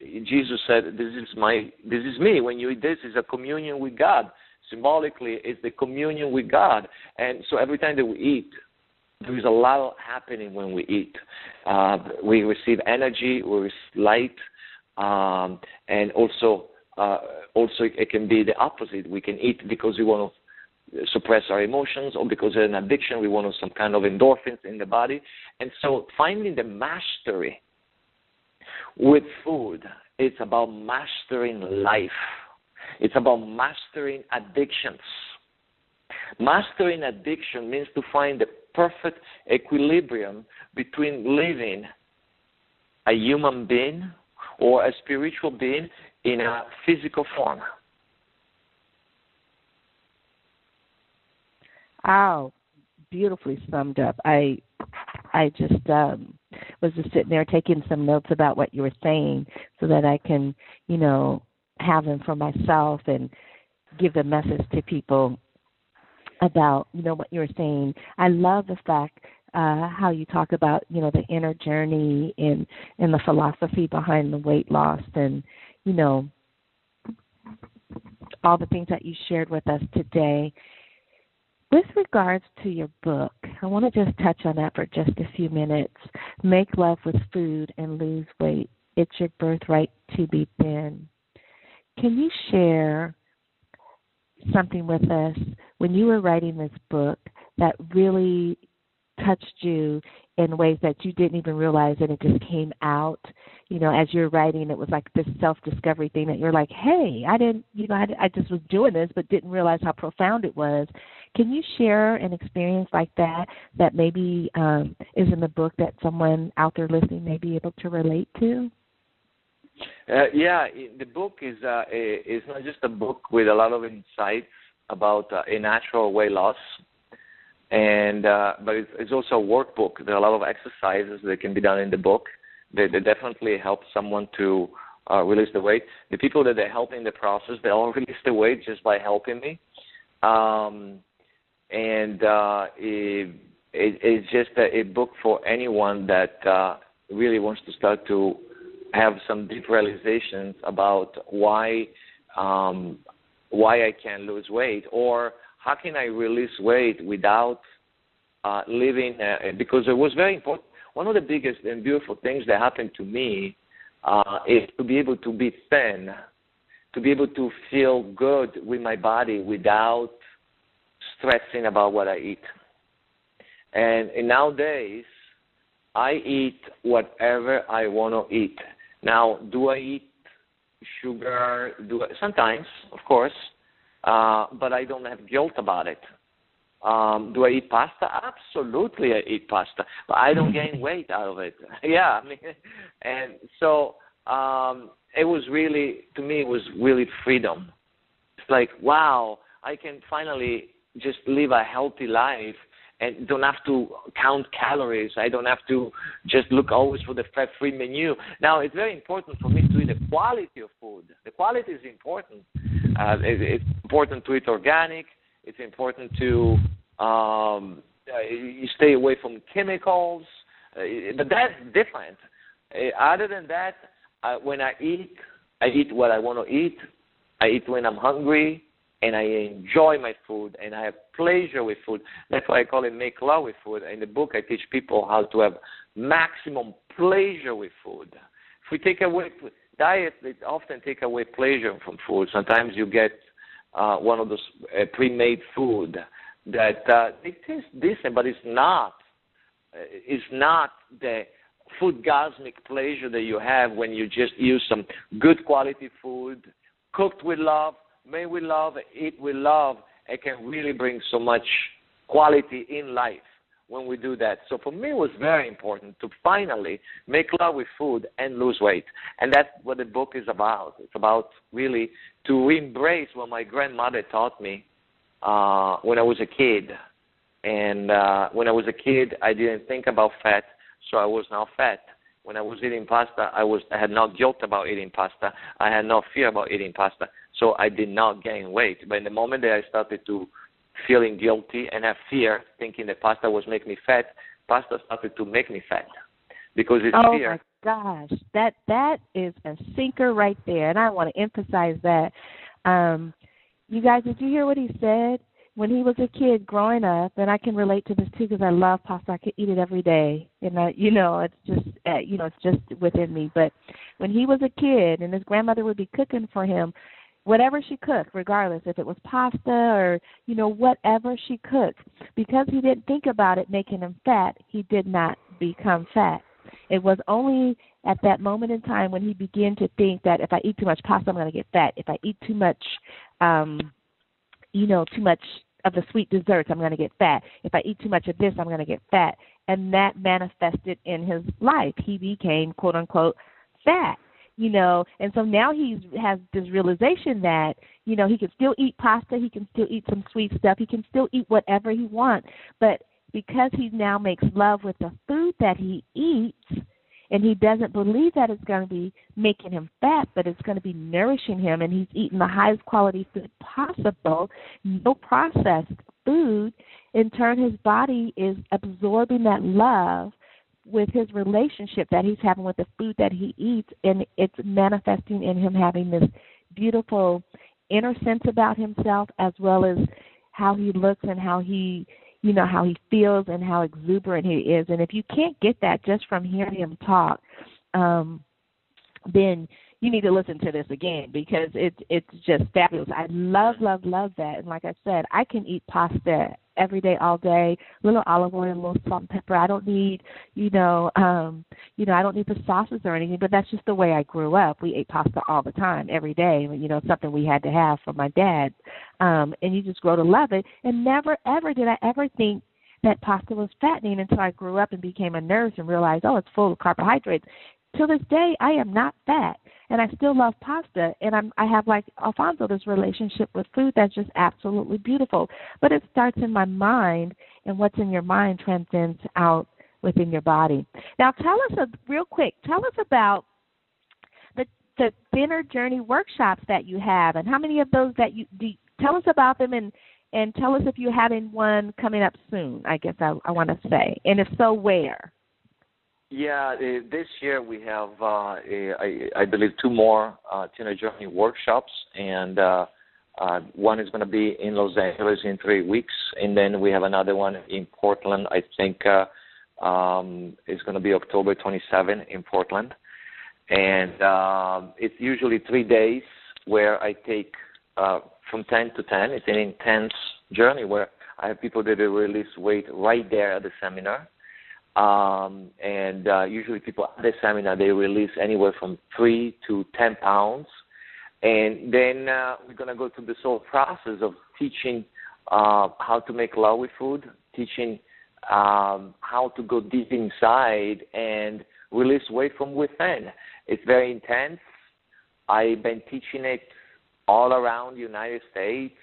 Jesus said, "This is my, this is me." When you eat this, is a communion with God. Symbolically, it's the communion with God. And so every time that we eat, there is a lot happening when we eat. Uh, we receive energy, we receive light, um, and also uh, also it can be the opposite. We can eat because we want to suppress our emotions, or because of an addiction, we want some kind of endorphins in the body. And so, finding the mastery with food, it's about mastering life. It's about mastering addictions. Mastering addiction means to find the perfect equilibrium between living a human being or a spiritual being in a physical form. Oh, beautifully summed up. I I just um was just sitting there taking some notes about what you were saying so that I can, you know, have them for myself and give the message to people about you know what you were saying. I love the fact uh, how you talk about you know the inner journey and and the philosophy behind the weight loss and you know all the things that you shared with us today. With regards to your book, I want to just touch on that for just a few minutes. Make love with food and lose weight. It's your birthright to be thin. Can you share something with us when you were writing this book that really touched you in ways that you didn't even realize and it just came out. You know as you're writing it was like this self discovery thing that you're like hey i didn't you know I, I just was doing this but didn't realize how profound it was. Can you share an experience like that that maybe um, is in the book that someone out there listening may be able to relate to? Uh, yeah, the book is uh, is not just a book with a lot of insights about uh, a natural weight loss, and uh, but it's, it's also a workbook. There are a lot of exercises that can be done in the book. They, they definitely help someone to uh, release the weight. The people that they help in the process, they all release the weight just by helping me. Um, and uh, it, it, it's just a, a book for anyone that uh, really wants to start to have some deep realizations about why um, why I can lose weight or how can I release weight without uh, living uh, because it was very important. One of the biggest and beautiful things that happened to me uh, is to be able to be thin, to be able to feel good with my body without stressing about what I eat. And, and nowadays, I eat whatever I want to eat. Now, do I eat sugar? Do I, sometimes, of course, uh, but I don't have guilt about it. Um, do I eat pasta? Absolutely, I eat pasta, but I don't gain weight out of it. yeah, I mean, and so um, it was really to me it was really freedom. It's like wow, I can finally just live a healthy life and don't have to count calories. I don't have to just look always for the fat-free menu. Now, it's very important for me to eat the quality of food. The quality is important. Uh, it, it's important to eat organic. It's important to um, uh, you stay away from chemicals. Uh, but that's different. Uh, other than that, uh, when I eat, I eat what I want to eat. I eat when I'm hungry and I enjoy my food and I have pleasure with food. That's why I call it make love with food. In the book, I teach people how to have maximum pleasure with food. If we take away diet, it often take away pleasure from food. Sometimes you get uh, one of those uh, pre-made food that uh, it tastes decent, but it's not. Uh, it's not the food gasmic pleasure that you have when you just use some good quality food, cooked with love, made with love, eat with love. It can really bring so much quality in life when we do that. So for me, it was very important to finally make love with food and lose weight. And that's what the book is about. It's about really to embrace what my grandmother taught me uh, when I was a kid. And uh, when I was a kid, I didn't think about fat, so I was now fat. When I was eating pasta, I was I had no guilt about eating pasta. I had no fear about eating pasta, so I did not gain weight. But in the moment that I started to feeling guilty and have fear, thinking that pasta was making me fat, pasta started to make me fat because it's oh fear. Oh my gosh, that that is a sinker right there, and I want to emphasize that. Um, you guys, did you hear what he said? When he was a kid growing up, and I can relate to this too because I love pasta. I could eat it every day, and I, you know, it's just, uh, you know, it's just within me. But when he was a kid, and his grandmother would be cooking for him, whatever she cooked, regardless if it was pasta or you know whatever she cooked, because he didn't think about it making him fat, he did not become fat. It was only at that moment in time when he began to think that if I eat too much pasta, I'm going to get fat. If I eat too much, um, you know, too much of the sweet desserts, I'm going to get fat. If I eat too much of this, I'm going to get fat. And that manifested in his life. He became quote unquote fat you know and so now he has this realization that you know he can still eat pasta he can still eat some sweet stuff he can still eat whatever he wants. But because he now makes love with the food that he eats and he doesn't believe that it's going to be making him fat but it's going to be nourishing him and he's eating the highest quality food possible no processed food in turn his body is absorbing that love with his relationship that he's having with the food that he eats, and it's manifesting in him having this beautiful inner sense about himself as well as how he looks and how he you know how he feels and how exuberant he is. And if you can't get that just from hearing him talk um then you need to listen to this again because it's it's just fabulous. I love, love, love that. And like I said, I can eat pasta every day, all day. Little olive oil, a little salt and pepper. I don't need, you know, um, you know, I don't need the sauces or anything. But that's just the way I grew up. We ate pasta all the time, every day. You know, something we had to have from my dad. Um, and you just grow to love it. And never, ever did I ever think that pasta was fattening until I grew up and became a nurse and realized, oh, it's full of carbohydrates. To this day, I am not fat and I still love pasta. And I'm I have like Alfonso this relationship with food that's just absolutely beautiful. But it starts in my mind, and what's in your mind transcends out within your body. Now, tell us a, real quick. Tell us about the the thinner journey workshops that you have, and how many of those that you do. Tell us about them and and tell us if you're having one coming up soon. I guess I, I want to say, and if so, where. Yeah, uh, this year we have, uh, I, I believe, two more uh, Thinner Journey workshops, and uh, uh, one is going to be in Los Angeles in three weeks, and then we have another one in Portland. I think uh, um, it's going to be October 27 in Portland, and um, it's usually three days where I take uh, from 10 to 10. It's an intense journey where I have people that release weight right there at the seminar um, and uh, usually people at the seminar they release anywhere from three to ten pounds, and then uh, we're gonna go through this whole process of teaching uh, how to make love with food, teaching um, how to go deep inside and release weight from within. It's very intense. I've been teaching it all around the United States.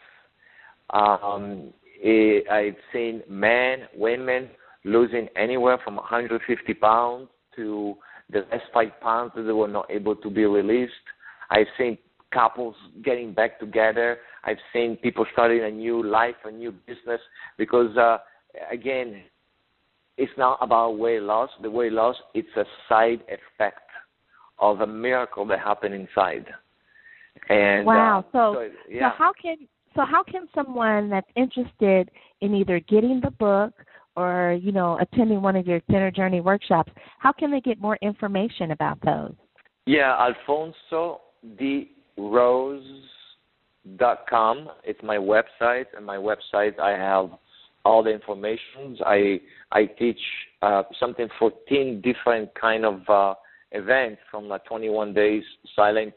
Um, it, I've seen men, women losing anywhere from 150 pounds to the last five pounds that they were not able to be released. I've seen couples getting back together. I've seen people starting a new life, a new business, because uh, again, it's not about weight loss. The weight loss it's a side effect of a miracle that happened inside. And wow, uh, so so, yeah. so how can so how can someone that's interested in either getting the book or you know attending one of your Thinner Journey workshops, how can they get more information about those? Yeah, Alfonso D Rose dot com. It's my website, and my website I have all the information. I I teach uh, something 14 different kind of uh, events from a 21 days silent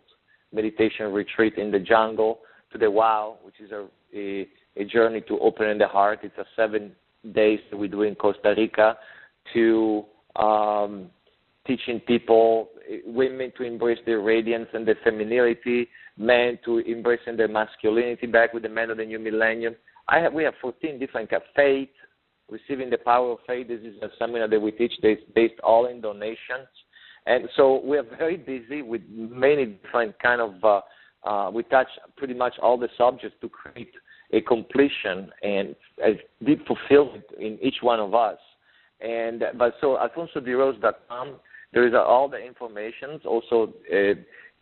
meditation retreat in the jungle to the wow, which is a, a, a journey to opening the heart. It's a seven days that we do in Costa Rica to um, teaching people, women to embrace their radiance and their femininity, men to embracing their masculinity back with the men of the new millennium. I have we have 14 different faith, receiving the power of faith. This is a seminar that we teach that's based all in donations, and so we are very busy with many different kind of. Uh, uh, we touch pretty much all the subjects to create a completion and a deep fulfillment in each one of us. And but so alfonsoderose.com, there is all the information. Also, uh,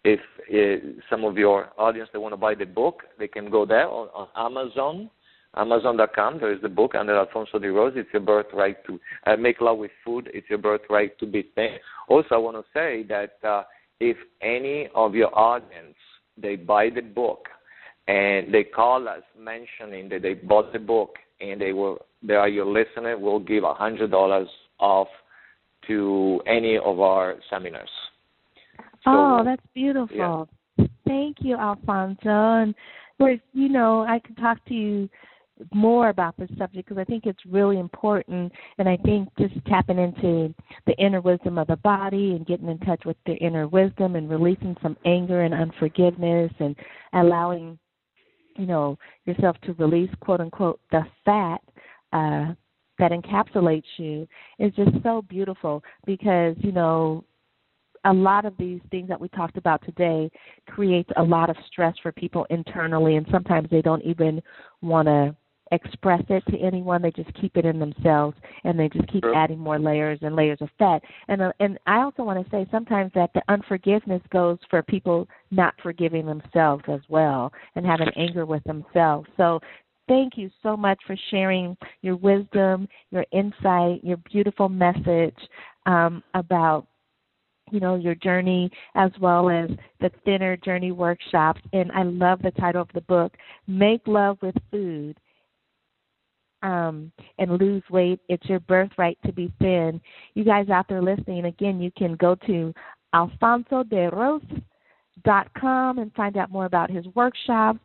if uh, some of your audience they want to buy the book, they can go there on, on Amazon Amazon.com. There is the book under Alfonso de Rose. It's your birthright to uh, make love with food. It's your birthright to be thin. Also, I want to say that uh, if any of your audience they buy the book and they call us mentioning that they bought the book and they will they are your listener, we'll give a hundred dollars off to any of our seminars. So, oh, that's beautiful. Yeah. Thank you, Alfonso. And where you know, I could talk to you more about this subject because I think it's really important. And I think just tapping into the inner wisdom of the body and getting in touch with the inner wisdom and releasing some anger and unforgiveness and allowing, you know, yourself to release quote unquote the fat. Uh, that encapsulates you is just so beautiful because you know a lot of these things that we talked about today creates a lot of stress for people internally and sometimes they don't even want to express it to anyone. They just keep it in themselves, and they just keep True. adding more layers and layers of fat. And uh, and I also want to say sometimes that the unforgiveness goes for people not forgiving themselves as well, and having anger with themselves. So. Thank you so much for sharing your wisdom, your insight, your beautiful message um, about you know your journey as well as the thinner journey workshops and i love the title of the book make love with food um, and lose weight. It's your birthright to be thin. You guys out there listening, again, you can go to alfonsoderose.com and find out more about his workshops,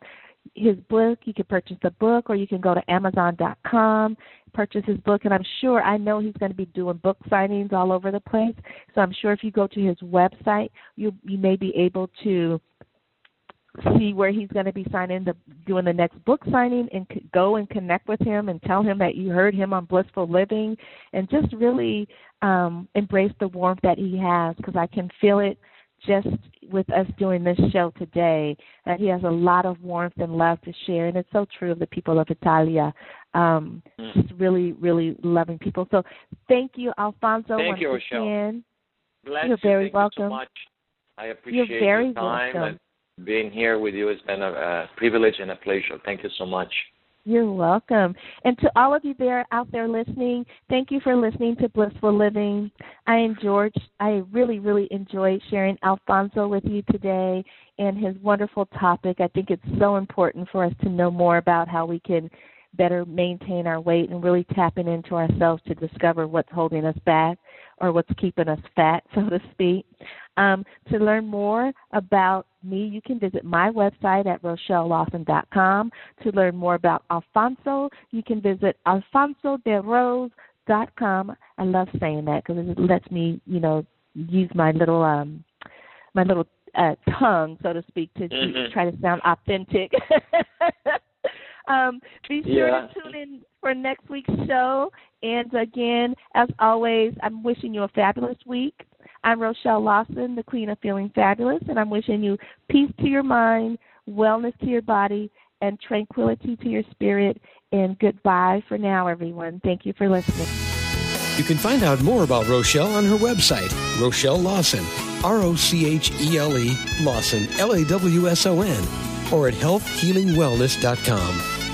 his book. You can purchase the book, or you can go to amazon.com, purchase his book. And I'm sure, I know he's going to be doing book signings all over the place. So I'm sure if you go to his website, you you may be able to see where he's going to be signing the doing the next book signing and go and connect with him and tell him that you heard him on blissful living and just really um embrace the warmth that he has because i can feel it just with us doing this show today. That he has a lot of warmth and love to share and it's so true of the people of italia. Um mm. just really really loving people. So thank you alfonso thank you, again. Bless you're very thank welcome you so much. i appreciate you're very your time welcome. Being here with you has been a, a privilege and a pleasure. Thank you so much. You're welcome. And to all of you there out there listening, thank you for listening to Blissful Living. I enjoyed I really, really enjoyed sharing Alfonso with you today and his wonderful topic. I think it's so important for us to know more about how we can better maintain our weight and really tapping into ourselves to discover what's holding us back or what's keeping us fat, so to speak. Um, to learn more about me, you can visit my website at rochellelawson.com. To learn more about Alfonso, you can visit alfonsoderose.com. I love saying that because it lets me, you know, use my little um my little uh, tongue, so to speak, to, mm-hmm. try to sound authentic. um, be sure yeah. to tune in for next week's show. And again, as always, I'm wishing you a fabulous week. I'm Rochelle Lawson, the Queen of Feeling Fabulous, and I'm wishing you peace to your mind, wellness to your body, and tranquility to your spirit. And goodbye for now, everyone. Thank you for listening. You can find out more about Rochelle on her website, Rochelle Lawson, R O C H E L E Lawson, L A W S O N, or at healthhealingwellness.com.